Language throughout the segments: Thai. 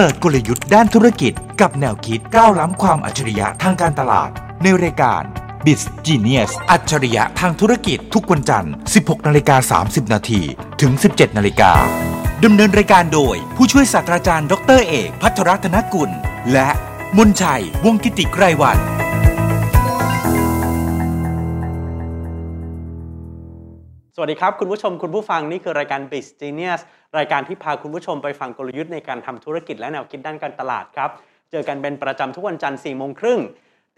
ปิดกลยุทธ์ด้านธุรกิจกับแนวคิดก้าวล้ำความอัจฉริยะทางการตลาด ในรายการ b i z Genius อัจฉริยะทางธุรกิจทุกวันจันทร์ 16นาฬิกา30นาทีถึง 17นาฬิกาดำเนินรายการโดย ผู้ช่วยศาสตราจารย์ ดรเอก พัทรรัตนกุล และมนชัย วงกิติไกรวัน วัสดีครับคุณผู้ชมคุณผู้ฟังนี่คือรายการ b i z Genius รายการที่พาคุณผู้ชมไปฟังกลยุทธ์ในการทำธุรกิจและแนวคิดด้านการตลาดครับเจอกันเป็นประจำทุกวันจันทร์4โมงครึ่ง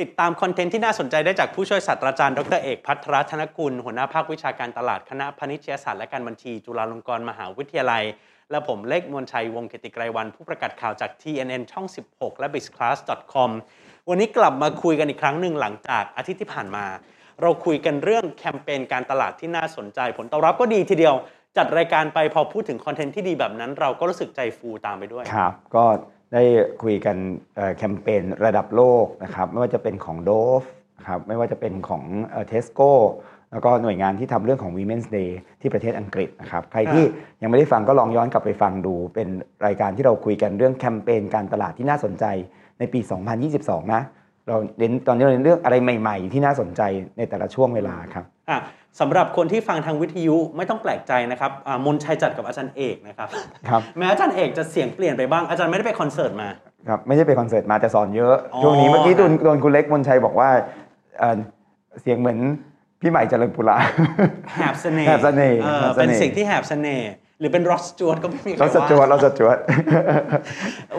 ติดตามคอนเทนต์ที่น่าสนใจได้จากผู้ช่วยศาสตราจารย์ดรเอกพัทรธนกุล หัวหน้าภาควิชาการตลาดคณะพาณิชยศาสตร์และการบัญชี จุฬาลงกรณ์มหาวิทยาลัย และผมเล็กมวลชัยวงเกติไกรวัน ผู้ประกาศข่าวจาก TNN ช่อง 16 และ bizclass.com วันนี้กลับมาคุยกันอีกครั้งหนึ่งหลังจากอาทิตย์ที่ผ่านมา เราคุยกันเรื่องแคมเปญการตลาดที่น่าสนใจ ผลตอบรับก็ดีทีเดียว จัดรายการไปพอพูดถึงคอนเทนต์ที่ดีแบบนั้น เราก็รู้สึกใจฟูตามไปด้วย ครับ ก็ได้คุยกันเอ่อแคมเปญระดับโลกนะครับ ไม่ว่าจะเป็นของ Dove นะครับไม่ว่าจะเป็นของเทสโก้แล้วก็หน่วยงานที่ทำเรื่องของ Women's Day ที่ประเทศอังกฤษนะครับ ใครที่ยังไม่ได้ฟังก็ลองย้อนกลับไปฟังดู เป็นรายการที่เราคุยกันเรื่องแคมเปญการตลาดที่น่าสนใจในปี 2022 นะ เราเน้นตอนนี้เราเน้นเรื่องอะไรใหม่ ๆ ที่น่าสนใจในแต่ละช่วงเวลาครับอะสำหรับคนที่ฟังทางวิทยุไม่ต้องแปลกใจนะครับอ่ามนชัยจัดกับอาจารย์เอกนะครับครับแม้อาจารย์เอกจะเสียงเปลี่ยนไปบ้างอาจารย์ไม่ได้ไปคอนเสิร์ตมาครับไม่ใช่ไปคอนเสิร์ตมาแต่สอนเยอะอ๋อช่วงนี้เมื่อกี้โดนโดนคุณเล็กมนชัยบอกว่าเอ่อเสียงเหมือนพี่ใหม่เจริญปุระแหบเสน่ห์แหบเสน่ห์ออแหบเสน่ห์เป็นสิ่งที่แหบเสน่ห์ หรือเป็นรอสจวดก็ไม่มีใครเราสจวดว่าเราสจวด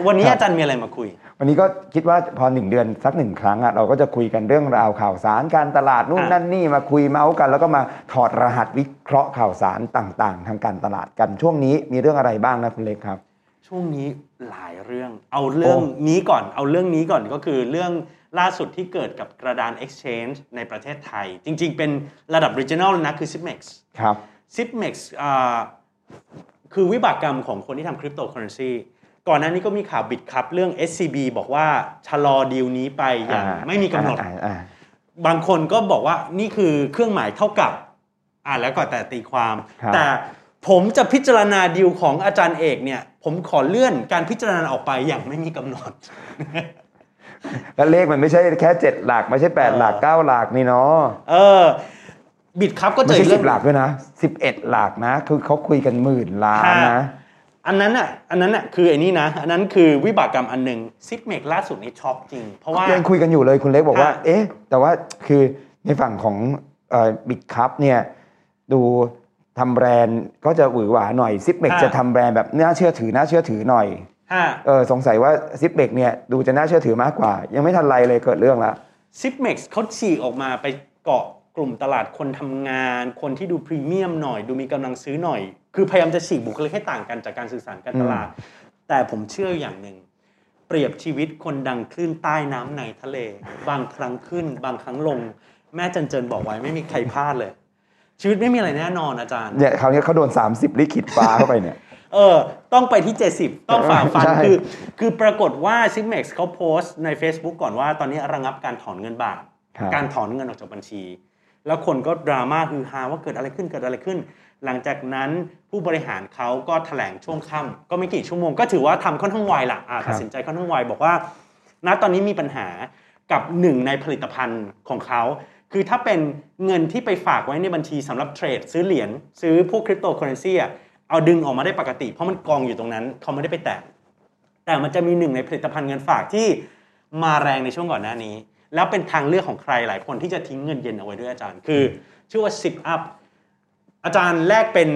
วันนี้อาจารย์มีอะไรมาคุย วันนี้ก็คิดว่าพอหนึ่งเดือนสักหนึ่งครั้งอะเราก็จะคุยกันเรื่องราวข่าวสารการตลาดนู่นอะนั่นนี่มาคุยเมาส์กัน แล้วก็มาถอดรหัสวิเคราะห์ข่าวสารต่างๆ ทางการตลาดกันช่วงนี้มีเรื่องอะไรบ้างนะคุณเล็กครับ ช่วงนี้หลายเรื่องเอาเรื่องนี้ก่อน เอาเรื่องนี้ก่อนก็คือเรื่องล่าสุดที่เกิดกับกระดาน Exchange ในประเทศไทย จริง ๆ เป็นระดับ regional เลยนะคือ Sipmex ครับ Sipmex อ่า คือวิบากกรรมของคนที่ทำคริปโตเคอเรนซีก่อนหน้านี้ก็มีข่าวบิดครับเรื่อง SCB บอกว่าชะลอดีลนี้ไปอย่างอ่าไม่มีกำหนดอ่าอ่าบางคนก็บอกว่านี่คือเครื่องหมายเท่ากับ อ่านแล้วก็แต่ตีความครับแต่ผมจะพิจารณาดีลของอาจารย์เอกเนี่ย ผมขอเลื่อนการพิจารณาออกไปอย่างไม่มีกำหนดแล้วเลขมันไม่ใช่แค่เจ็ดหลัก ไม่ใช่แปดหลักเก้าหลักนี่เนาะเออ บิดครับก็เจไม่อใช่เรื่สิบหลักด้วยนะสิบเอ็ดหลักนะ คือเขาคุยกันหมื่นล้านนะ อันนั้นอะอันนั้นอะคือไอ้นี่นะ อันนั้นคือวิบากกรรมอันหนึ่งซิปเมกล่าสุดนี้ช็อกจริง เพราะว่า ยังคุยกันอยู่เลยคุณเล็กบอกว่า ค่ะ เอ๊ะ แต่ว่าคือในฝั่งของบิดคัพเนี่ยดูทำแบรนด์ก็จะหวือหวาหน่อยซิปเบกจะทำแบรนด์แบบน่าเชื่อถือน่าเชื่อถือหน่อยฮะเออสงสัยว่าซิปเบกเนี่ยดูจะน่าเชื่อถือมากกว่า ยังไม่ทันไรเลยเกิดเรื่องละ Zipmex เขาฉีกออกมาไปเกาะ กลุ่มตลาดคนทำงาน คนที่ดูพรีเมียมหน่อย ดูมีกำลังซื้อหน่อย คือพยายามจะฉีกบุคลิกให้ต่างกันจากการสื่อสารการตลาด แต่ผมเชื่ออย่างหนึ่ง เปรียบชีวิตคนดังคลื่นใต้น้ำในทะเล บางครั้งขึ้น บางครั้งลง แม่เจนเจนบอกไว้ไม่มีใครพลาดเลย ชีวิตไม่มีอะไรแน่นอนอาจารย์เนี่ยคราวนี้เขาโดน 30 ลิขิตฟ้าเข้าไปเนี่ยเออ ต้องไปที่ 70 ต้องฝ่าฟันใช่คือ คือปรากฏว่า s i m e x เขาโพสต์ใน Facebook ก่อนว่าตอนนี้ระงับการถอนเงินบาทครับการถอนเงินออกจากบัญชี แล้วคนก็ดราม่าคือฮาว่าเกิดอะไรขึ้นเกิดอะไรขึ้น หลังจากนั้นผู้บริหารเขาก็แถลงช่วงค่ำก็ไม่กี่ชั่วโมงก็ถือว่าทำค่อนข้างไวละอ่าตัดสินใจค่อนข้างไวบอกว่า ณตอนนี้มีปัญหากับหนึ่งในผลิตภัณฑ์ของเขาคือถ้าเป็นเงินที่ไปฝากไว้ในบัญชีสำหรับเทรด ซื้อเหรียญซื้อพวกคริปโตเคอเรนซีอะเอาดึงออกมาได้ปกติ เพราะมันกองอยู่ตรงนั้นเขาไม่ได้ไปแตะแต่มันจะมีหนึ่งในผลิตภัณฑ์เงินฝากที่มาแรงในช่วงก่อนหน้านี้ แล้วเป็นทางเลือกของใครหลายคนที่จะทิ้งเงินเย็นเอาไว้ด้วยอาจารย์ คือ ชื่อว่า Zip Up อาจารย์แลกเป็น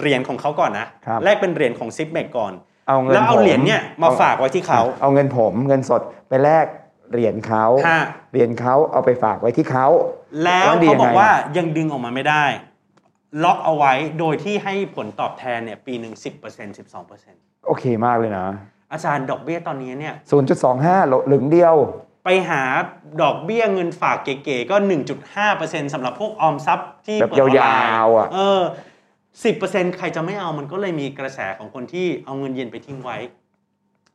เหรียญของเขาก่อนนะครับแลกเป็นเหรียญของ Zip m a c ก่อน เอาเงินแล้วเอาผมเหรียญเนี่ยมาฝากไว้ที่เขา เอาเงินผมเงินสดไปแลกเหรียญเขาฮะเหรียญเขาเอาไปฝากไว้ที่เขา แล้วดีเขายังบไงอกว่ายังดึงออกมาไม่ได้ ล็อกเอาไว้โดยที่ให้ผลตอบแทนเนี่ยปีหนึ่ง10% 12%โอเคมากเลยนะ อาจารย์ดอกเบี้ยตอนนี้เนี่ย0.25หลึงเดียว ไปหาดอกเบี้ยเงินฝากเก๋ๆก็ 1.5%สำหรับพวกออมทรัพย์ที่แบบเปิดออนไลน์ยาวๆอะเออ10%ใครจะไม่เอามันก็เลยมีกระแสของคนที่เอาเงินเย็นไปทิ้งไว้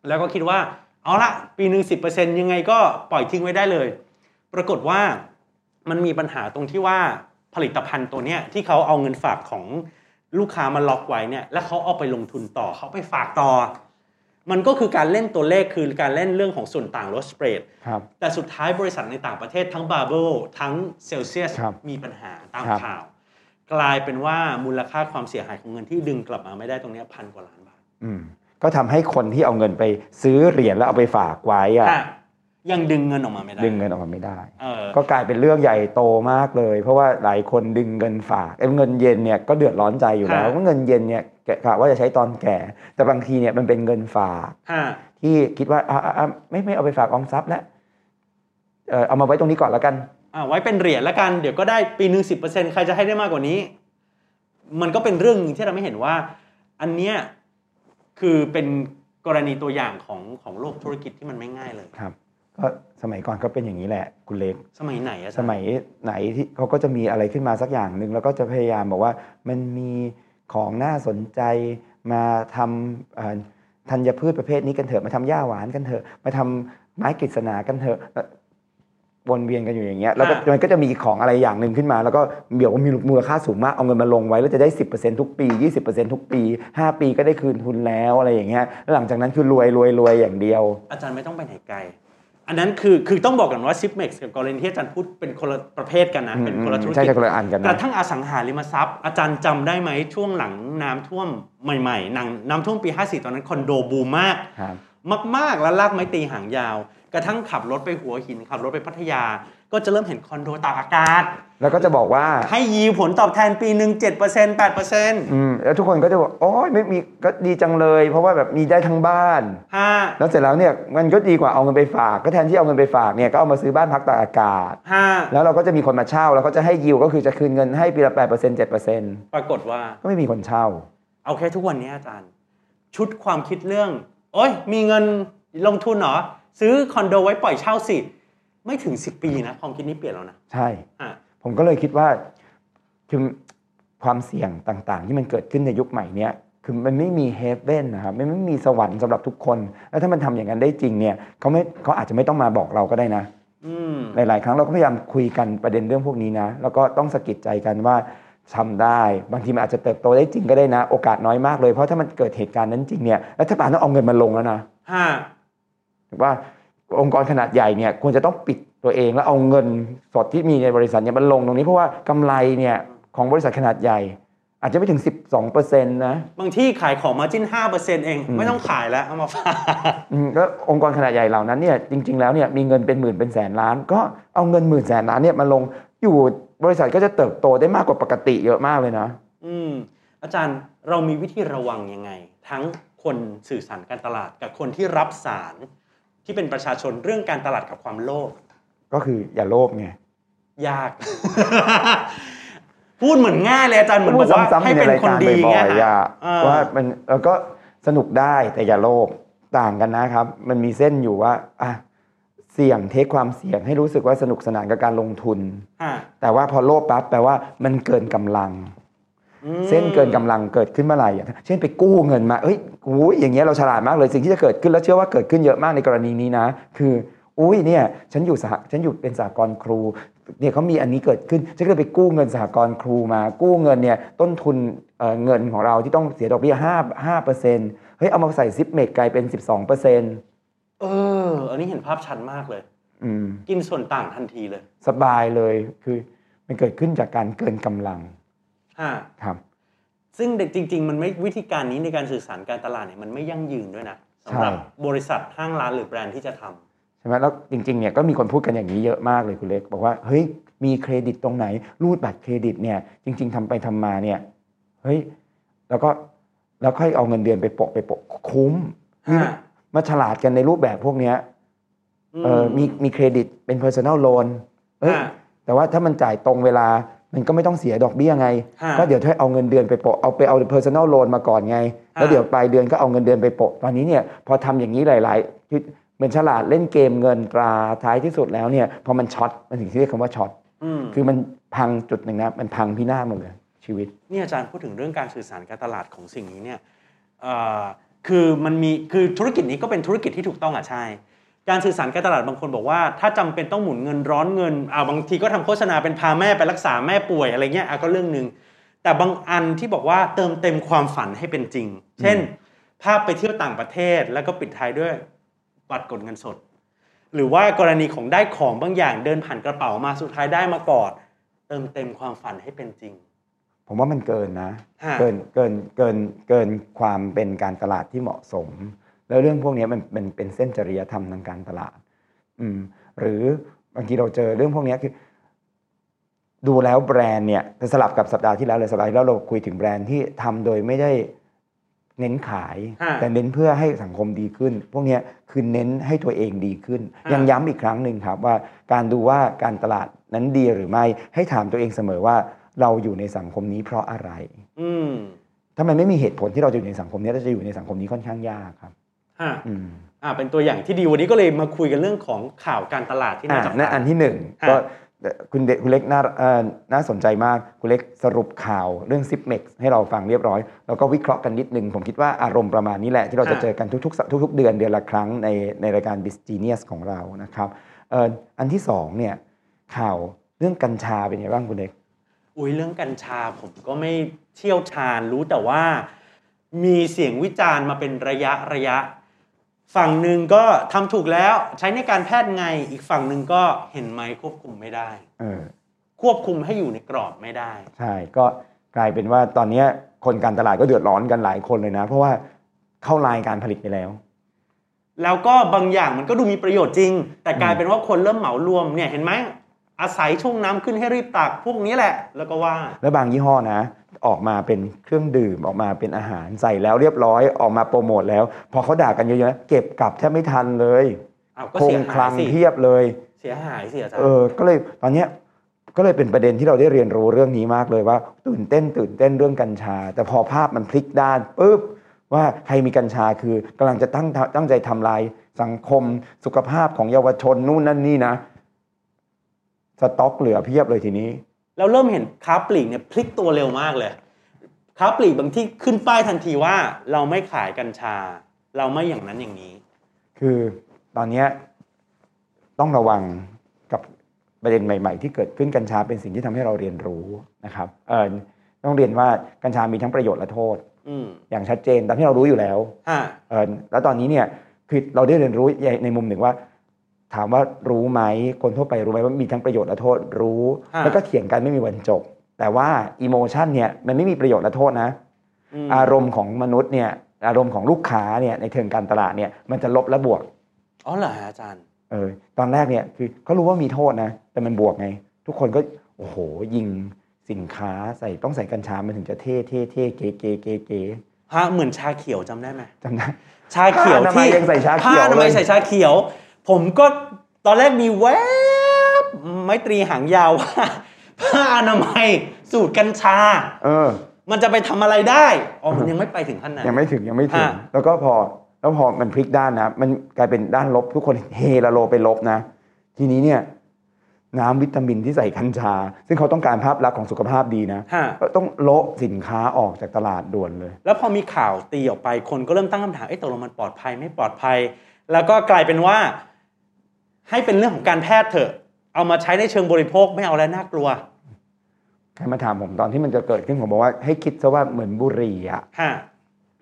แล้วก็คิดว่า เอาละปีหนึ่ง10%ยังไงก็ปล่อยทิ้งไว้ได้เลย ปรากฏว่ามันมีปัญหาตรงที่ว่าผลิตภัณฑ์ตัวเนี้ยที่เขาเอาเงินฝากของลูกค้ามาล็อกไว้เนี่ย แล้วเขาเอาไปลงทุนต่อเขาไปฝากต่อ มันก็คือการเล่นตัวเลขคือการเล่นเรื่องของส่วนต่างลดสเปรดครับแต่สุดท้ายบริษัทในต่างประเทศทั้งบา b เบลทั้งเซลเซียสครับมีปัญหาตามครับข่าว กลายเป็นว่ามูลค่าความเสียหายของเงินที่ดึงกลับมาไม่ได้ตรงเนี้ยพันกว่าล้านบาทอืมก็ทำให้คนที่เอาเงินไปซื้อเหรียญแล้วเอาไปฝากไว้อะอะ ยังดึงเงินออกมาไม่ได้ ดึงเงินออกมาไม่ได้เออก็กลายเป็นเรื่องใหญ่โตมากเลย เพราะว่าหลายคนดึงเงินฝากเอ้ยเงินเย็นเนี่ยก็เดือดร้อนใจอยู่แล้วฮะว่าเงินเย็นเนี่ยกะกะว่าจะใช้ตอนแก่ แต่บางทีเนี่ยมันเป็นเงินฝากฮะที่คิดว่าอะอะอะไม่ไม่เอาไปฝากออมทรัพย์แล้วเออเอามาไว้ตรงนี้ก่อนแล้วกันอะไว้เป็นเหรียญแล้วกันเดี๋ยวก็ได้ปีหนึ่งสิบเปอร์เซ็นต์ใครจะให้ได้มากกว่านี้ มันก็เป็นเรื่องหนึ่งที่เราไม่เห็นว่า อันเนี้ยคือเป็นกรณีตัวอย่างของของโลกธุรกิจที่มันไม่ง่ายเลยครับ ก็สมัยก่อนก็เป็นอย่างนี้แหละคุณเล็ก สมัยไหนอะสมัยไหนที่เขาก็จะมีอะไรขึ้นมาสักอย่างหนึ่งแล้วก็จะพยายามบอกว่ามันมีของน่าสนใจมาทำเอ่อธัญพืชประเภทนี้กันเถอะมาทำหญ้าหวานกันเถอะมาทำไม้กฤษณากันเถอะเอ่อวนเวียนกันอยู่อย่างเงี้ยแล้วก็มันก็จะมีของอะไรอย่างหนึ่งขึ้นมา แล้วก็เดี๋ยวมีมูลค่าสูงมากเอาเงินมาลงไว้แล้วจะได้ 10%ทุกปี 20%ทุกปี 5 ปีก็ได้คืนทุนแล้วอะไรอย่างเงี้ยแล้วหลังจากนั้นคือรวยรวยรวยอย่างเดียว อาจารย์ไม่ต้องไปไหนไกล อันนั้นคือคือต้องบอกกันว่าซิปเม็กซ์กับกรณีที่อาจารย์พูดเป็นคนละประเภทกันนะอืมเป็นคนละธุรใช่กิจใช่คนละอันกันกระนะทั่งอสังหาริมทรัพย์อาจารย์จำได้ไหมช่วงหลังน้ำท่วมใหม่ๆหนังน้ำท่วมปี 54 ตอนนั้นคอนโดบูมมากครับมาก ๆ แล้วลากไม้ตีหางยาว กระทั่งขับรถไปหัวหินขับรถไปพัทยา ก็จะเริ่มเห็นคอนโดตากอากาศ แล้วก็จะบอกว่าให้ยีผลตอบแทนปีหนึ่ง7% 8%อืมแล้วทุกคนก็จะบอกโอ้ยไม่มีก็ดีจังเลย เพราะว่าแบบมีได้ทั้งบ้านห้าแล้วเสร็จแล้วเนี่ยมันก็ดีกว่าเอาเงินไปฝาก ก็แทนที่เอาเงินไปฝากเนี่ยก็เอามาซื้อบ้านพักตากอากาศห้าแล้วเราก็จะมีคนมาเช่าแล้วก็จะให้ยิวก็คือจะคืนเงินให้ปีละ8% 7%ปรากฏว่าก็ไม่มีคนเช่า เอาแค่ทุกวันนี้อาจารย์ ชุดความคิดเรื่องโอ้ยมีเงินลงทุนเหรอซื้อคอนโดไว้ปล่อยเช่าสิ ไม่ถึง10ปีนะความคิดนี้เปลี่ยนแล้วนะ ใช่ อะ ผมก็เลยคิดว่าคือความเสี่ยงต่างๆ ที่มันเกิดขึ้นในยุคใหม่เนี้ยคือมันไม่มีเฮฟเว่นนะครับมันไม่มีสวรรค์สำหรับทุกคน แล้วถ้ามันทำอย่างนั้นได้จริงเนี่ยเขาไม่เขาอาจจะไม่ต้องมาบอกเราก็ได้นะ อืม หลาย ๆ ครั้งเราก็พยายามคุยกันประเด็นเรื่องพวกนี้นะ แล้วก็ต้องสะกิดใจกันว่าทำได้ บางทีมันอาจจะเติบโตได้จริงก็ได้นะ โอกาสน้อยมากเลย เพราะถ้ามันเกิดเหตุการณ์นั้นจริงเนี่ยรัฐบาลต้องเอาเงินมาลงแล้วนะห้าถูกว่า องค์กรขนาดใหญ่เนี่ยควรจะต้องปิดตัวเอง แล้วเอาเงินสดที่มีในบริษัทเนี่ยมันลงตรงนี้เพราะว่ากำไรเนี่ยของบริษัทขนาดใหญ่ อาจจะไม่ถึง 12%นะบางที่ขายของมาจิ้น5%เองอืมไม่ต้องขายแล้วเอามาฝากอืมแล้วองค์กรขนาดใหญ่เหล่านั้นเนี่ยจริง ๆแล้วเนี่ยมีเงินเป็นหมื่นเป็นแสนล้าน ก็เอาเงินหมื่นแสนล้านเนี่ยมาลงอยู่บริษัทก็จะเติบโตได้มากกว่าปกติเยอะมากเลยนะอืมอาจารย์เรามีวิธีระวังยังไง ทั้งคนสื่อสารการตลาดกับคนที่รับสาร ที่เป็นประชาชนเรื่องการตลาดกับความโลภก็คืออย่าโลภไงยาก พูดเหมือนง่ายเลยอาจารย์เหมือนพูบดอกว่าซ้ำๆให้ในเป็นรายคนการดีบ่เงี้อยยๆอะเออว่ามันเออก็สนุกได้แต่อย่าโลภต่างกันนะครับ มันมีเส้นอยู่ว่าอะเสี่ยงเทคความเสี่ยงให้รู้สึกว่าสนุกสนานกับการลงทุนฮะแต่ว่าพอโลภปั๊บแปลว่ามันเกินกำลังอืม เส้นเกินกำลังเกิดขึ้นเมื่อไหร่อะเช่นไปกู้เงินมาเอ้ยอุ้ยอย่างเงี้ยเราฉลาดมากเลยสิ่งที่จะเกิดขึ้นแล้วเชื่อว่าเกิดขึ้นเยอะมากในกรณีนี้นะ คืออุ้ยเนี่ยฉันอยู่สหฉันอยู่เป็นสหกรณ์ครูเนี่ยเขามีอันนี้เกิดขึ้นฉันก็เลยไปกู้เงินสหกรณ์ครูมา กู้เงินเนี่ยต้นทุนเอ่อเงินของเราที่ต้องเสียดอกเบี้ยห้าห้าเปอร์เซ็นต์เฮ้ยเอามาใส่ซิปเมกกลายเป็นสิบสองเปอร์เซ็นต์เออ อันนี้เห็นภาพชัดมากเลยอืมกินส่วนต่างทันทีเลย สบายเลยคือมันเกิดขึ้นจากการเกินกำลังฮะ ครับ ซึ่งเด็กจริง ๆ มันไม่วิธีการนี้ในการสื่อสารการตลาดเนี่ยมันไม่ยั่งยืนด้วยนะสำหรับใช่บริษัทห้างร้านหรือแบรนด์ที่จะทำใช่ไหมแล้วจริงๆเนี่ยก็มีคนพูดกันอย่างนี้เยอะมากเลยคุณเล็ก บอกว่าเฮ้ยมีเครดิตตรงไหน รูดบัตรเครดิตเนี่ยจริง ๆทำไปทำมาเนี่ยเฮ้ยแล้วก็แล้วค่อยเอาเงินเดือนไปโปะไปโปะคุ้มนี่ฮะมาฉลาดกันในรูปแบบพวกเนี้ยเออมีมีเครดิตเป็น personal loan เอ้ยฮะแต่ว่าถ้ามันจ่ายตรงเวลา มันก็ไม่ต้องเสียดอกเบี้ยไงฮะก็เดี๋ยวถ้าเอาเงินเดือนไปโปะเอาไปเอา personal loan มาก่อนไง แล้วฮะเดี๋ยวปลายเดือนก็เอาเงินเดือนไปโปะตอนนี้เนี่ยพอทำอย่างนี้หลายๆคือเหมือนฉลาดเล่นเกมเงินตราท้ายที่สุดแล้วเนี่ยพอมันช็อตมันถึงที่เรียกคำว่าช็อตอืมคือมันพังจุดหนึ่งนะมันพังพินาศหมดเลยชีวิตนี่อาจารย์พูดถึงเรื่องการสื่อสารการตลาดของสิ่งนี้เนี่ยเอ่อคือมันมีคือธุรกิจนี้ก็เป็นธุรกิจที่ถูกต้องอะใช่ การสื่อสารการตลาดบางคนบอกว่า ถ้าจำเป็นต้องหมุนเงินร้อนเงินอ่าบางทีก็ทำโฆษณาเป็นพาแม่ไปรักษาแม่ป่วยอะไรเงี้ยอะก็เรื่องหนึ่งแต่บางอันที่บอกว่าเติมเต็มความฝันให้เป็นจริง เช่น ภาพไปเที่ยวต่างประเทศแล้วก็ปิดท้ายด้วยบัตรกดเงินสด หรือว่ากรณีของได้ของบางอย่างเดินผ่านกระเป๋ามาสุดท้ายได้มากอด เติมเต็มความฝันให้เป็นจริง ผมว่ามันเกินนะฮะเกินเกินเกินเกินความเป็นการตลาดที่เหมาะสม แล้วเรื่องพวกนี้มันมันเป็นเส้นจริยธรรมทางการตลาด อืม หรือบางทีเราเจอเรื่องพวกนี้คือ ดูแล้วแบรนด์เนี่ยจะสลับกับสัปดาห์ที่แล้วเลยสัปดาห์ที่แล้วเราคุยถึงแบรนด์ที่ทำโดยไม่ได้เน้นขายฮะแต่เน้นเพื่อให้สังคมดีขึ้น พวกเนี้ยคือเน้นให้ตัวเองดีขึ้นฮะยังย้ำอีกครั้งหนึ่งครับว่าการดูว่าการตลาดนั้นดีหรือไม่ ให้ถามตัวเองเสมอว่าเราอยู่ในสังคมนี้เพราะอะไร อืมถ้ามันไม่มีเหตุผลที่เราจะอยู่ในสังคมนี้เราจะอยู่ในสังคมนี้ค่อนข้างยากครับ ฮะอืมอ่าเป็นตัวอย่างที่ดีวันนี้ก็เลยมาคุยกันเรื่องของข่าวการตลาดที่น่าอ่าจับนั่นตาอันที่หนึ่งฮะก็คุณเดคุณเล็กน่าเอ่อน่าสนใจมาก คุณเล็กสรุปข่าวเรื่องซิปเม็กให้เราฟังเรียบร้อย แล้วก็วิเคราะห์กันนิดนึง ผมคิดว่าอารมณ์ประมาณนี้แหละ ที่เราจะเจอกันทุกๆสัปทุกๆเดือนเดือนละครั้งในในรายการ b i z Genius ของเรานะครับเอ่ออันที่สองเนี่ยข่าวเรื่องกัญชาเป็นยังไงบ้างคุณเล็กอุ้ยเรื่องกัญชาผมก็ไม่เชี่ยวชาญรู้แต่ว่า มีเสียงวิจารณ์มาเป็นระยะระยะ ฝั่งหนึ่งก็ทำถูกแล้วใช้ในการแพทย์ไง อีกฝั่งหนึ่งก็เห็นไหมควบคุมไม่ได้ เออ ควบคุมให้อยู่ในกรอบไม่ได้ ใช่ ก็กลายเป็นว่าตอนเนี้ยคนการตลาดก็เดือดร้อนกันหลายคนเลยนะ เพราะว่าเข้าลายการผลิตไปแล้ว แล้วก็บางอย่างมันก็ดูมีประโยชน์จริง แต่กลายเป็นว่าคนเริ่มเหมารวมเนี่ยเห็นไหมอาศัยช่วงน้ำขึ้นให้รีบตักพวกนี้แหละ แล้วก็ว่า แล้วบางยี่ห้อนะ ออกมาเป็นเครื่องดื่มออกมาเป็นอาหารใส่แล้วเรียบร้อยออกมาโปรโมทแล้ว พอเขาด่ากันเยอะๆนะเก็บกลับแทบไม่ทันเลยเอาก็คเสีงยคหาลัยงสิเพียบเลย เสียหายเสียจ้ะเออ ก็เลยตอนเนี้ยก็เลยเป็นประเด็นที่เราได้เรียนรู้เรื่องนี้มากเลยว่า ตื่นเต้นตื่นเต้นเรื่องกัญชา แต่พอภาพมันพลิกด้านปุ๊บว่าใครมีกัญชาคือกำลังจะตั้งตั้งใจทำลายสังคมสุขภาพของเยาวชนนู่นนั่นนี่นะ สต็อกเหลือเพียบเลยทีนี้ เราเริ่มเห็นค้าปลีกเนี่ยพลิกตัวเร็วมากเลย ค้าปลีกบางที่ขึ้นป้ายทันทีว่าเราไม่ขายกัญชา เราไม่อย่างนั้นอย่างนี้ คือตอนเนี้ยต้องระวังกับประเด็นใหม่ ๆ ที่เกิดขึ้นกัญชาเป็นสิ่งที่ทำให้เราเรียนรู้นะครับเออต้องเรียนว่ากัญชามีทั้งประโยชน์และโทษอืมอย่างชัดเจนตามที่เรารู้อยู่แล้วฮะเออแล้วตอนนี้เนี่ยคือเราได้เรียนรู้ในมุมหนึ่งว่า ถามว่ารู้ไหมคนทั่วไปรู้ไหมว่ามีทั้งประโยชน์และโทษรู้ฮะแล้วก็เถียงกันไม่มีวันจบ แต่ว่าอิโมชันเนี่ยมันไม่มีประโยชน์และโทษนะมอารมณ์ของมนุษย์เนี่ยอารมณ์ของลูกค้าเนี่ยในเชิงการตลาดเนี่ยมันจะลบและบวกอ๋อเหรอฮะอาจารย์เออตอนแรกเนี่ยคือเขารู้ว่ามีโทษนะ แต่มันบวกไง ทุกคนก็โอ้โหยิงสินค้าใส่ต้องใส่กัญชามันถึงจะเท่เท่เท่เก๋เก๋เก๋เก๋ฮะเหมือนชาเขียวจำได้ไหมจำได้ชาเขียวผ้าอนามัยที่ยังใส่ชาเขียวผ้อนามัยเลยใส่ชาเขียว ผมก็ตอนแรกมีแวบไม้ตรีหางยาวว่าผ้าอนามัยสูตรกัญชา เออ มันจะไปทำอะไรได้ อ๋อ มันยังไม่ไปถึงขั้นนั้น ยังไม่ถึงยังไม่ถึงฮะแล้วก็พอ แล้วพอมันพลิกด้านนะ มันกลายเป็นด้านลบทุกคนเฮละโลไปลบนะ ทีนี้เนี่ย น้ำวิตามินที่ใส่กัญชา ซึ่งเขาต้องการภาพลักษณ์ของสุขภาพดีนะฮะก็ต้องโละสินค้าออกจากตลาดด่วนเลย แล้วพอมีข่าวตีออกไปคนก็เริ่มตั้งคำถาม เอ๊ะตกลงมันปลอดภัยไม่ปลอดภัย แล้วก็กลายเป็นว่า ให้เป็นเรื่องของการแพทย์เถอะ เอามาใช้ในเชิงบริโภคไม่เอาแล้วน่ากลัวใครมาถามผมตอนที่มันจะเกิดขึ้นผมบอกว่าให้คิดซะว่าเหมือนบุหรี่อะฮะ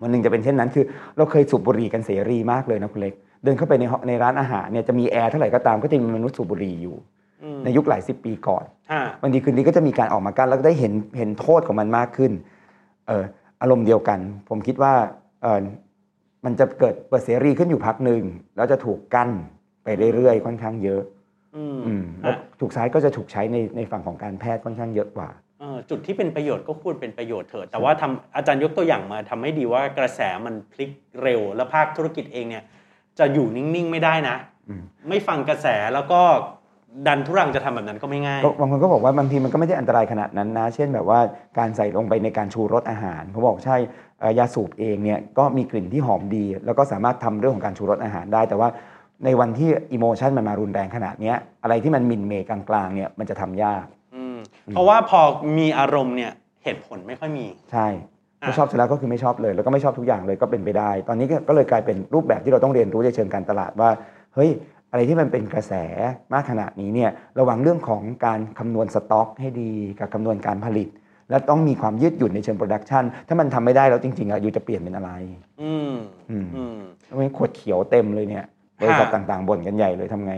วันหนึ่งจะเป็นเช่นนั้นคือ เราเคยสูบบุหรี่กันเสรีมากเลยนะคุณเล็ก เดินเข้าไปในห้องในร้านอาหารเนี่ยจะมีแอร์เท่าไหร่ก็ตามก็จะมีมนุษย์สูบบุหรี่อยู่อืมในยุคหลายสิบปีก่อนฮะวันดีคืนนี้ก็จะมีการออกมากันแล้วก็ได้เห็นเห็นโทษของมันมากขึ้นเอออารมณ์เดียวกัน ผมคิดว่าเออมันจะเกิดเปิดเสรีขึ้นอยู่พักหนึ่งแล้วจะถูกกั้น ไปเรื่อยๆค่อนข้างเยอะอืมอืมแล้วฮะถูกใช้ก็จะถูกใช้ในในฝั่งของการแพทย์ค่อนข้างเยอะกว่าเออจุดที่เป็นประโยชน์ก็พูดเป็นประโยชน์เถอะแต่ว่าทำอาจารย์ยกตัวอย่างมาทำให้ดีว่ากระแสมันพลิกเร็ว และภาคธุรกิจเองเนี่ย จะอยู่นิ่งๆไม่ได้นะอืมไม่ฟังกระแสแล้วก็ดันทุรังจะทำแบบนั้นก็ไม่ง่ายก็บางคนก็บอกว่าบางทีมันก็ไม่ได้อันตรายขนาดนั้นนะ เช่นแบบว่าการใส่ลงไปในการชูรสอาหารเขาบอกใช่เอ่อยาสูบเองเนี่ยก็มีกลิ่นที่หอมดี แล้วก็สามารถทำเรื่องของการชูรสอาหารได้แต่ว่า ในวันที่อิโมชันมันมารุนแรงขนาดเนี้ยอะไรที่มันหมินเมย์กลางๆเนี่ยมันจะทำยากอืมเพราะว่าพอมีอารมณ์เนี่ยเหตุผลไม่ค่อยมี ใช่อะไม่ชอบเสร็จแล้วก็คือไม่ชอบเลย แล้วก็ไม่ชอบทุกอย่างเลยก็เป็นไปได้ ตอนนี้ก็ก็เลยกลายเป็นรูปแบบที่เราต้องเรียนรู้ในเชิงการตลาดว่าเฮ้ยอะไรที่มันเป็นกระแสมากขนาดนี้เนี่ยระวังเรื่องของการคำนวณสต็อกให้ดีกับคำนวณการผลิต และต้องมีความยืดหยุ่นในเชิง production ถ้ามันทำไม่ได้แล้วจริงๆอะอยู่จะเปลี่ยนเป็นอะไร อืมอืมอืมไม่งั้นขวดเขียวเต็มเลยเนี่ย บริษัทฮะต่างๆบ่นกันใหญ่เลยทำไง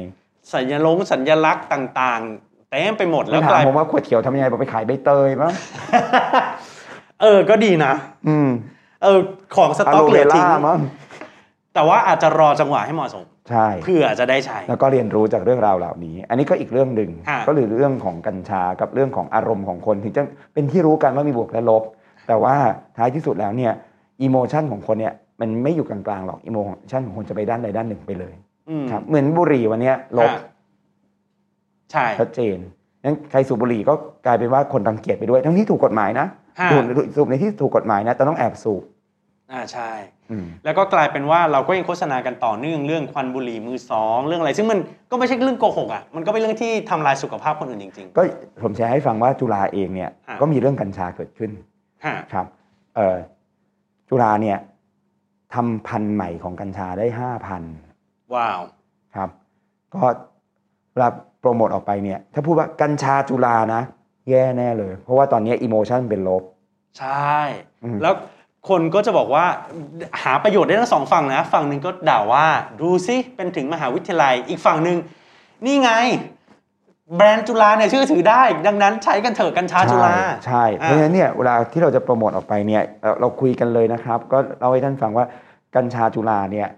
สัญลงสัญลักษณ์ต่างๆเต็มไปหมดแล้แล้ววกถามลายผมว่าขวดเขียวทำยังไงบอกไปขายใบเตยมั้งเออก็ดีนะ อืม เออของสอะต็อโลกเหเวลือทิ้ล่างมั้งแต่ว่าอาจจะรอจังหวะให้เหมาะสมใช่เพื่อจะได้ใช้แล้วก็เรียนรู้จากเรื่องราวเหล่านี้ อันนี้ก็อีกเรื่องหนึ่งฮะก็หรือเรื่องของกัญชากับเรื่องของอารมณ์ของคนถึงจะเป็นที่รู้กันว่ามีบวกและลบ แต่ว่าท้ายที่สุดแล้วเนี่ยอิโมชันของคนเนี่ย มันไม่อยู่กลางๆหรอกอิโมชันของคนจะไปด้านใดด้านหนึ่งไปเลยอืมครับ เหมือนบุหรี่วันเนี้ยลบฮะใช่ชัดเจนงั้นใครสูบบุหรี่ก็กลายเป็นว่าคนรังเกียจไปด้วย ทั้งที่ถูกกฎหมายนะฮะสูบสูบในที่ถูกกฎหมายนะแต่ต้องแอบสูบอ่าใช่อืมแล้วก็กลายเป็นว่าเราก็ยังโฆษณากันต่อเนื่องเรื่องควันบุหรี่มือสองเรื่องอะไร ซึ่งมันก็ไม่ใช่เรื่องโกหกอะมันก็เป็นเรื่องที่ทำลายสุขภาพคนอื่นจริงก็ผมแชร์ให้ฟังว่าจุฬาเองเนี่ยฮะก็มีเรื่องกัญชาเกิดขึ้นๆฮะครับเอ่อจุฬาเนี่ย ทำพันธุ์ใหม่ของกัญชาได้ห้าพันว้าวครับ ก็เวลาโปรโมทออกไปเนี่ย ถ้าพูดว่ากัญชาจุฬานะ แย่แน่เลย เพราะว่าตอนนี้อิโมชันเป็นลบ ใช่อืมแล้วคนก็จะบอกว่าหาประโยชน์ได้ทั้งสองฝั่งนะ ฝั่งหนึ่งก็ด่าว่า ดูสิเป็นถึงมหาวิทยาลัยอีกฝั่งหนึ่งนี่ไง แบรนด์จุฬาเนี่ยเชื่อถือได้ ดังนั้นใช้กันเถอะกัญชาจุฬาใช่ใช่อ่าเพราะฉะนั้นเนี่ยเวลาที่เราจะโปรโมทออกไปเนี่ยเราเราคุยกันเลยนะครับ ก็เล่าให้ท่านฟังว่ากัญชาจุฬาเนี่ย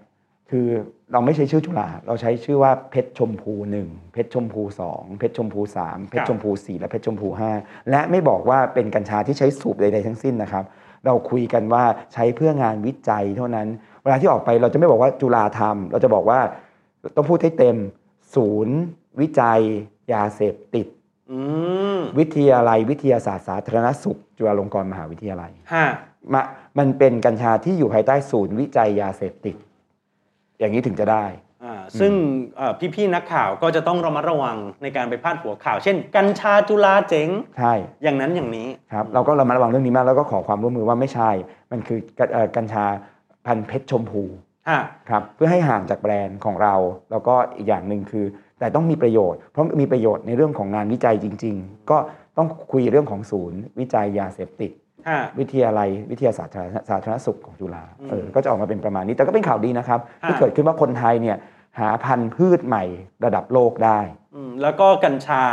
คือเราไม่ใช้ชื่อจุฬาเราใช้ชื่อว่าเพชรชมพูหนึ่งเพชรชมพูสองเพชรชมพูสามเพชรชมพูสี่และเพชรชมพูห้าและไม่บอกว่าเป็นกัญชาที่ใช้สูบใดๆทั้งสิ้นนะครับ เราคุยกันว่าใช้เพื่องานวิจัยเท่านั้น เวลาที่ออกไปเราจะไม่บอกว่าจุฬาทำเราจะบอกว่าต้องพูดให้เต็มศูนย์วิจัย ยาเสพติดอืมวิทยาลัยวิทยาศาสตร์สาธารณสุข จุฬาลงกรณ์มหาวิทยาลัยฮะมามันเป็นกัญชาที่อยู่ภายใต้ศูนย์วิจัยยาเสพติด อย่างนี้ถึงจะได้อ่าซึ่งเอ่อพี่ๆนักข่าวก็จะต้องระมัดระวังในการไปพาดหัวข่าว เช่น กัญชาจุฬาเจ๋งใช่อย่างนั้นอย่างนี้ครับเราก็ระมัดระวังเรื่องนี้มากแล้วก็ขอความร่วมมือว่าไม่ใช่ มันคือกัญเอ่อกัญชาพันธุ์เพชรชมพูฮะครับเพื่อให้ห่างจากแบรนด์ของเรา แล้วก็อีกอย่างหนึ่งคือ แต่ต้องมีประโยชน์ เพราะมีประโยชน์ในเรื่องของงานวิจัยจริง ๆ ก็ต้องคุยเรื่องของศูนย์ วิจัยยาเสพติดฮะวิทยาลัยวิทยาศาสตร์สาธารณสุขของจุฬาอืมเออก็จะออกมาเป็นประมาณนี้แต่ก็เป็นข่าวดีนะครับฮะที่เกิดขึ้นว่าคนไทยเนี่ยหาพันธุ์พืชใหม่ระดับโลกได้อืมแล้วก็กัญชา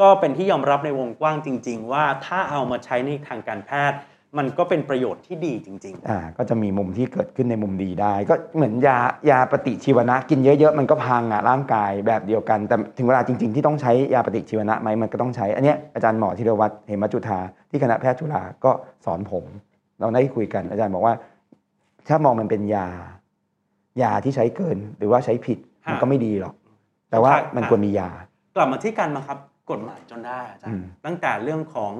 ก็เป็นที่ยอมรับในวงกว้างจริง ๆ ว่าถ้าเอามาใช้ในทางการแพทย์ มันก็เป็นประโยชน์ที่ดีจริงอ่าก็จะมีมุมที่เกิดขึ้นในมุมดีได้ ก็เหมือนยายาปฏิชีวนะ กินเยอะๆมันก็พังอะร่างกายแบบเดียวกัน แต่ถึงเวลาจริง ๆ ที่ต้องใช้ยาปฏิชีวนะไหมมันก็ต้องใช้ อันเนี้ยอาจารย์หมอธีรวัตรเหมจุธาที่คณะแพทย์จุฬาก็สอนผม เราได้คุยกัน อาจารย์บอกว่า ถ้ามองมันเป็นยา ยาที่ใช้เกินหรือว่าใช้ผิดมันก็ไม่ดีหรอก แต่ว่ามันควรมียาๆกลับมาที่การบังคับกฎหมายจนได้อาจารอืย์มตั้งแต่เรื่องของ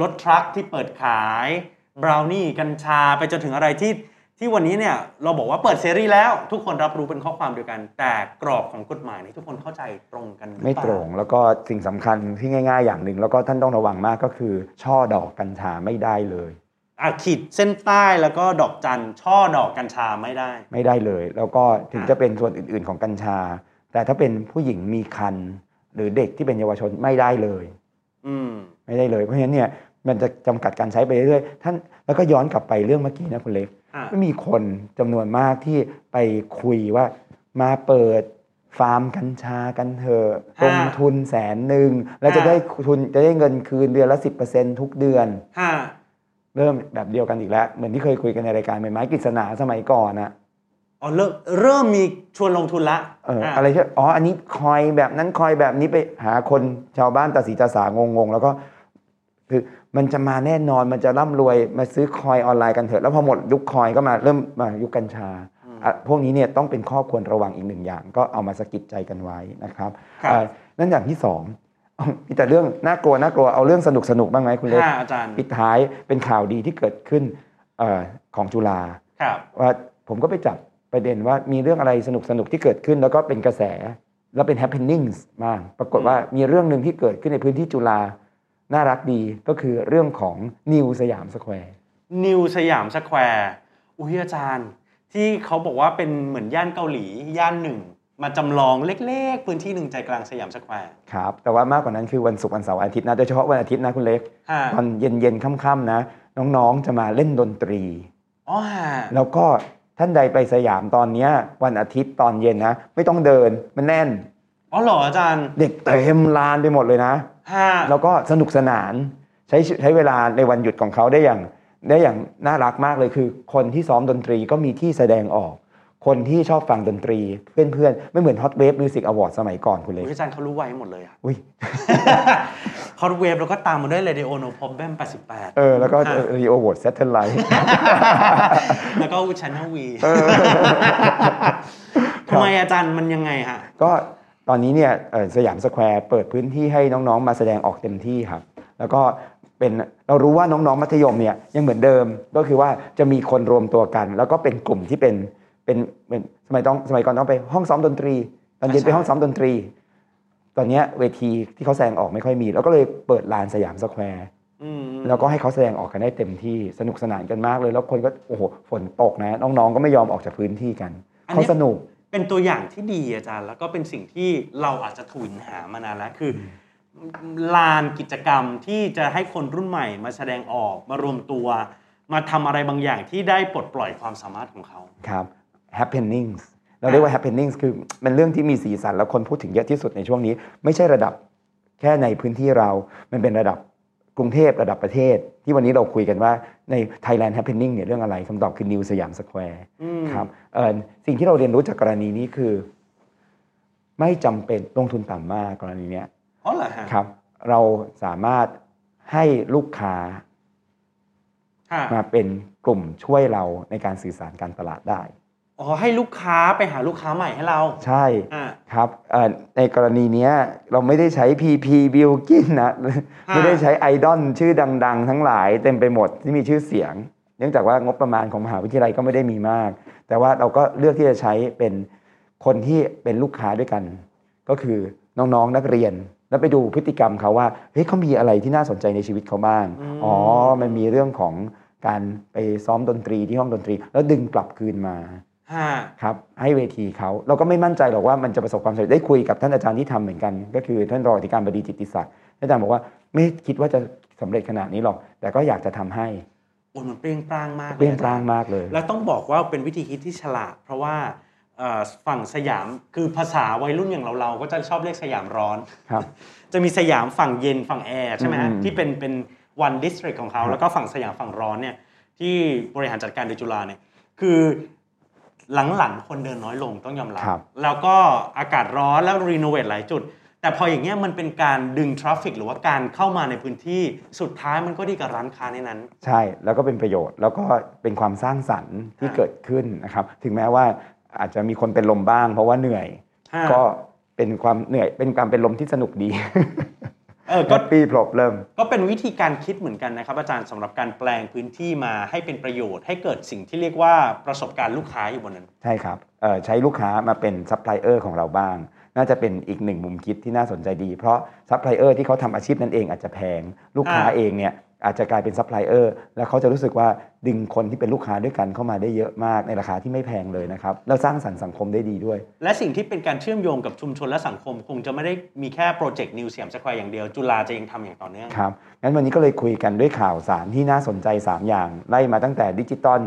รถทรัคที่เปิดขายบราวนี่กัญชาไปจนถึงอะไรที่ที่วันนี้เนี่ยเราบอกว่าเปิดเสรีแล้ว ทุกคนรับรู้เป็นข้อความเดียวกัน แต่กรอบของกฎหมายนี่ทุกคนเข้าใจตรงกันหรือเปล่าไม่ตรงแล้วก็สิ่งสำคัญที่ง่าย ๆ อย่างหนึ่ง แล้วก็ท่านต้องระวังมากก็คือ ช่อดอกกัญชาไม่ได้เลยอะขีดเส้นใต้แล้วก็ดอกจันช่อดอกกัญชาไม่ได้ ไม่ได้เลย แล้วก็ถึงจะเป็นส่วนอื่นๆของกัญชา แต่ถ้าเป็นผู้หญิงมีคันหรือเด็กที่เป็นเยาวชนไม่ได้เลย อืม ไม่ได้เลย เพราะฉะนั้นเนี่ยมันจะจำกัดการใช้ไปเรื่อยๆท่านแล้วก็ย้อนกลับไปเรื่องเมื่อกี้นะคุณเล็กอะก็มีคนจำนวนมากที่ไปคุยว่ามาเปิดฟาร์มกัญชากันเถอะลงทุนแสนหนึ่งแล้วจะได้ทุนจะได้เงินคืนเดือนละ10%ทุกเดือนฮะเริ่มแบบเดียวกันอีกแล้ว เหมือนที่เคยคุยกันในรายการใบไม้กฤษณาสมัยก่อนนะอ๋อเริ่มเริ่มมีชวนลงทุนละเอออะอะไรที่อ๋ออันนี้คอยแบบนั้นคอยแบบนี้ไปหาคนชาวบ้านตาสีตาสางงงๆแล้วก็ คือมันจะมาแน่นอนมันจะร่ำรวยมาซื้อคอยออนไลน์กันเถอะแล้วพอหมดยุคคอยก็มาเริ่มมายุคกัญชาอะพวกนี้เนี่ยต้องเป็นข้อควรระวังอีกหนึ่งอย่าง ก็เอามาสะกิดใจกันไว้นะครับครับเอ่อนั่นอย่างที่สองมีแต่เรื่องน่ากลัวน่ากลัวเอาเรื่องสนุกสนุกบ้างไหมคุณเล็กค่ะอาจารย์ปิดท้ายเป็นข่าวดีที่เกิดขึ้นเออของจุฬาครับว่าผมก็ไปจับประเด็นว่ามีเรื่องอะไรสนุกสนุกๆที่เกิดขึ้น แล้วก็เป็นกระแสแล้วเป็น happenings มากปรากฏว่ามีเรื่องหนึ่งที่เกิดขึ้นในพื้นที่จุฬา น่ารักดีก็คือเรื่องของ New สยามสแควร์ New สยามสแควร์อุ้ยอาจารย์ ที่เขาบอกว่าเป็นเหมือนย่านเกาหลีย่านหนึ่ง มาจำลองเล็ก ๆ พื้นที่หนึ่งใจกลางสยามสแควร์ครับ แต่ว่ามากกว่านั้นคือวันศุกร์วันเสาร์วันอาทิตย์นะโดยเฉพาะวันอาทิตย์นะคุณเล็กฮะตอนเย็นๆค่ำๆนะ น้องๆจะมาเล่นดนตรีอ๋อฮะแล้วก็ท่านใดไปสยามตอนเนี้ยวันอาทิตย์ตอนเย็นนะ ไม่ต้องเดินมันแน่นอ๋อเหรออาจารย์ เด็กเต็มลานไปหมดเลยนะฮะ แล้วก็สนุกสนานใช้ใช้เวลาในวันหยุดของเขาได้อย่างได้อย่างน่ารักมากเลยคือ คนที่ซ้อมดนตรีก็มีที่แสดงออก คนที่ชอบฟังดนตรี เพื่อนๆ ไม่เหมือน Hot Wave Music Award สมัยก่อนคุณเล็กอุ๊ยอาจารย์เขารู้ไว้หมดเลยอะอุ้ย Hot Wave แล้วก็ตามมาด้วย Radio No Problem 88 เออ แล้วก็ Radio Vote Satelliteแล้วก็ Channel V ทำไมอาจารย์มันยังไงฮะก็ ตอนนี้เนี่ยเอ่อสยามสแควร์เปิดพื้นที่ให้น้องๆ มาแสดงออกเต็มที่ครับ แล้วก็เป็นเรารู้ว่าน้องๆมัธยมเนี่ยยังเหมือนเดิมก็คือว่าจะมีคนรวมตัวกัน แล้วก็เป็นกลุ่มที่เป็นเป็นเป็นสมัยต้องสมัยก่อนต้องไปห้องซ้อมดนตรี ตอนเย็นไปห้องซ้อมดนตรี ตอนเนี้ยเวทีที่เขาแสดงออกไม่ค่อยมี แล้วก็เลยเปิดลานสยามสแควร์อืมแล้วก็ให้เขาแสดงออกกันได้เต็มที่สนุกสนานกันมากเลย แล้วคนก็โอ้โหฝนตกนะน้องๆก็ไม่ยอมออกจากพื้นที่กันเขาสนุก เป็นตัวอย่างที่ดีอาจารย์ แล้วก็เป็นสิ่งที่เราอาจจะถวินหามานานแล้วคือลานกิจกรรมที่จะให้คนรุ่นใหม่มาแสดงออกมารวมตัว มาทำอะไรบางอย่างที่ได้ปลดปล่อยความสามารถของเขาครับ happenings เราเรียกว่า happenings คือเป็นเรื่องที่มีสีสันแล้วคนพูดถึงเยอะที่สุดในช่วงนี้ ไม่ใช่ระดับแค่ในพื้นที่เรา มันเป็นระดับ กรุงเทพระดับประเทศ ที่วันนี้เราคุยกันว่าใน Thailand happening เนี่ยเรื่องอะไรคำตอบคือ New สยามสแควร์อืมครับเอ่อสิ่งที่เราเรียนรู้จากกรณีนี้คือ ไม่จำเป็นลงทุนต่ำมากกรณีเนี้ยอ๋อเหรอฮะครับ เราสามารถให้ลูกค้าฮะมาเป็นกลุ่มช่วยเราในการสื่อสารการตลาดได้ อ๋อให้ลูกค้าไปหาลูกค้าใหม่ให้เรา ใช่อ่า ครับเอ่อในกรณีเนี้ยเราไม่ได้ใช้ PP บิลกินนะไม่ได้ใช้ไอดอลชื่อดัง ๆ ทั้งหลายเต็มไปหมดที่มีชื่อเสียง เนื่องจากว่างบประมาณของมหาวิทยาลัยก็ไม่ได้มีมาก แต่ว่าเราก็เลือกที่จะใช้เป็นคนที่เป็นลูกค้าด้วยกัน ก็คือน้องๆนักเรียนแล้วไปดูพฤติกรรมเขาว่าเฮ้ยเขามีอะไรที่น่าสนใจในชีวิตเขาบ้างอืมอ๋อ มันมีเรื่องของการไปซ้อมดนตรีที่ห้องดนตรี แล้วดึงกลับคืนมาฮะ ครับให้เวทีเขาเราก็ไม่มั่นใจหรอกว่ามันจะประสบความสำเร็จได้คุยกับท่านอาจารย์ที่ทำเหมือนกัน ก็คือท่านรองอธิการบดีจิตติศักดิ์ท่านอาจารย์บอกว่าไม่คิดว่าจะสำเร็จขนาดนี้หรอก แต่ก็อยากจะทำให้โอ้ยมันเปรี้ยงปร้างมากเปรี้ยงอปร้างมากเลย แล้วต้องบอกว่าเป็นวิธีคิดที่ฉลาด เพราะว่าเอ่อฝั่งสยามคือภาษาวัยรุ่นอย่างเราเราๆก็จะชอบเรียกสยามร้อนครับ จะมีสยามฝั่งเย็นฝั่งแอร์ใช่ไหมฮะอืมที่เป็นเป็น One District ของเขาครับแล้วก็ฝั่งสยามฝั่งร้อนเนี่ยที่บริหารจัดการโดยจุฬาเนี่ยคือ หลังๆ คนเดินน้อยลงต้องยอมรับครับ แล้วก็อากาศร้อนแล้ว renovate หลายจุด แต่พออย่างเงี้ยมันเป็นการดึง traffic หรือว่าการเข้ามาในพื้นที่สุดท้ายมันก็ดีกับร้านค้าในนั้น ใช่แล้วก็เป็นประโยชน์แล้วก็เป็นความสร้างสรรค์ที่ฮะเกิดขึ้นนะครับ ถึงแม้ว่าอาจจะมีคนเป็นลมบ้าง เพราะว่าเหนื่อยฮะก็เป็นความเหนื่อยเป็นการเป็นลมที่สนุกดี เออก็ ก็ปีพลบเริ่ม ก็เป็นวิธีการคิดเหมือนกันนะครับ อาจารย์สำหรับการแปลงพื้นที่มาให้เป็นประโยชน์ให้เกิดสิ่งที่เรียกว่าประสบการณ์ลูกค้าอยู่บนนั้น ใช่ครับเอ่อใช้ลูกค้ามาเป็นซัพพลายเออร์ของเราบ้าง น่าจะเป็นอีกหนึ่งมุมคิดที่น่าสนใจดี เพราะซัพพลายเออร์ที่เขาทำอาชีพนั้นเองอาจจะแพง ลูกค้าอ่า เองเนี่ย อาจจะกลายเป็นซัพพลายเออร์แล้วเขาจะรู้สึกว่าดึงคนที่เป็นลูกค้าด้วยกันเข้ามาได้เยอะมากในราคาที่ไม่แพงเลยนะครับ แล้วสร้างสรรค์สังคมได้ดีด้วย และสิ่งที่เป็นการเชื่อมโยงกับชุมชนและสังคม คงจะไม่ได้มีแค่ project New สยามสแควร์อย่างเดียว จุฬาจะยังทำอย่างต่อเนื่องครับงั้นวันนี้ก็เลยคุยกันด้วยข่าวสารที่น่าสนใจ 3 อย่าง ไล่มาตั้งแต่ดิจิตอล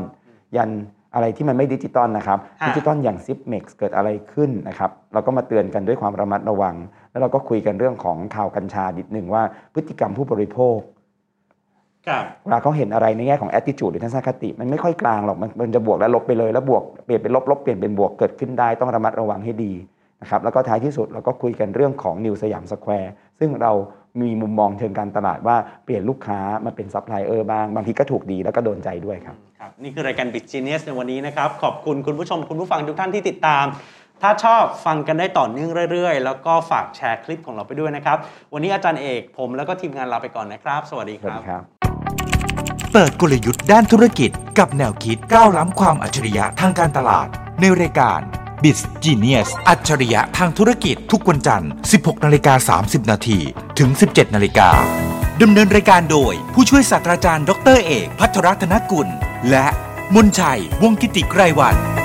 ยันอะไรที่มันไม่ดิจิตอลนะครับฮะดิจิตอลอย่าง Zipmex เกิดอะไรขึ้นนะครับเราก็มาเตือนกันด้วยความระมัดระวัง แล้วเราก็คุยกันเรื่องของข่าวกัญชานิดหนึ่งว่าพฤติกรรมผู้บริโภคครับ เวลาเขาเห็นอะไรในแง่ของ attitude หรือทัศนคติ มันไม่ค่อยกลางหรอกมันมันจะบวกและลบไปเลย แล้วบวกเปลี่ยนเป็นลบลบเปลี่ยนเป็นบวกเกิดขึ้นได้ต้องระมัดระวังให้ดีนะครับแล้วก็ท้ายที่สุดเราก็คุยกันเรื่องของ New สยามสแควร์ซึ่งเรามีมุมมองเชิงการตลาดว่าเปลี่ยนลูกค้ามาเป็นซัพพลายเออร์บ้าง บางทีก็ถูกดีแล้วก็โดนใจด้วยครับครับนี่คือรายการ Big Genius ในวันนี้นะครับ ขอบคุณคุณผู้ชมคุณผู้ฟังทุกท่านที่ติดตาม ถ้าชอบฟังกันได้ต่อเนื่องเรื่อยๆ แล้วก็ฝากแชร์คลิปของเราไปด้วยนะครับ วันนี้อาจารย์เอกผมแล้วก็ทีมงานลาไปก่อนนะครับ สวัสดีสควัสรัดีบครับ เปิดกลยุทธ์ด้านธุรกิจ กับแนวคิดก้าวล้ำความอัจฉริยะทางการตลาด ในรายการ b i z Genius อัจฉริยะทางธุรกิจทุกวันจันทร์ 16นาฬิกา30นาทีถึง 17นาฬิกาดำเนินรายการโดย ผู้ช่วยศาสตราจารย์ ดรเอก พัทรรัตนกุล และมนชัย วงกิติไกรวัน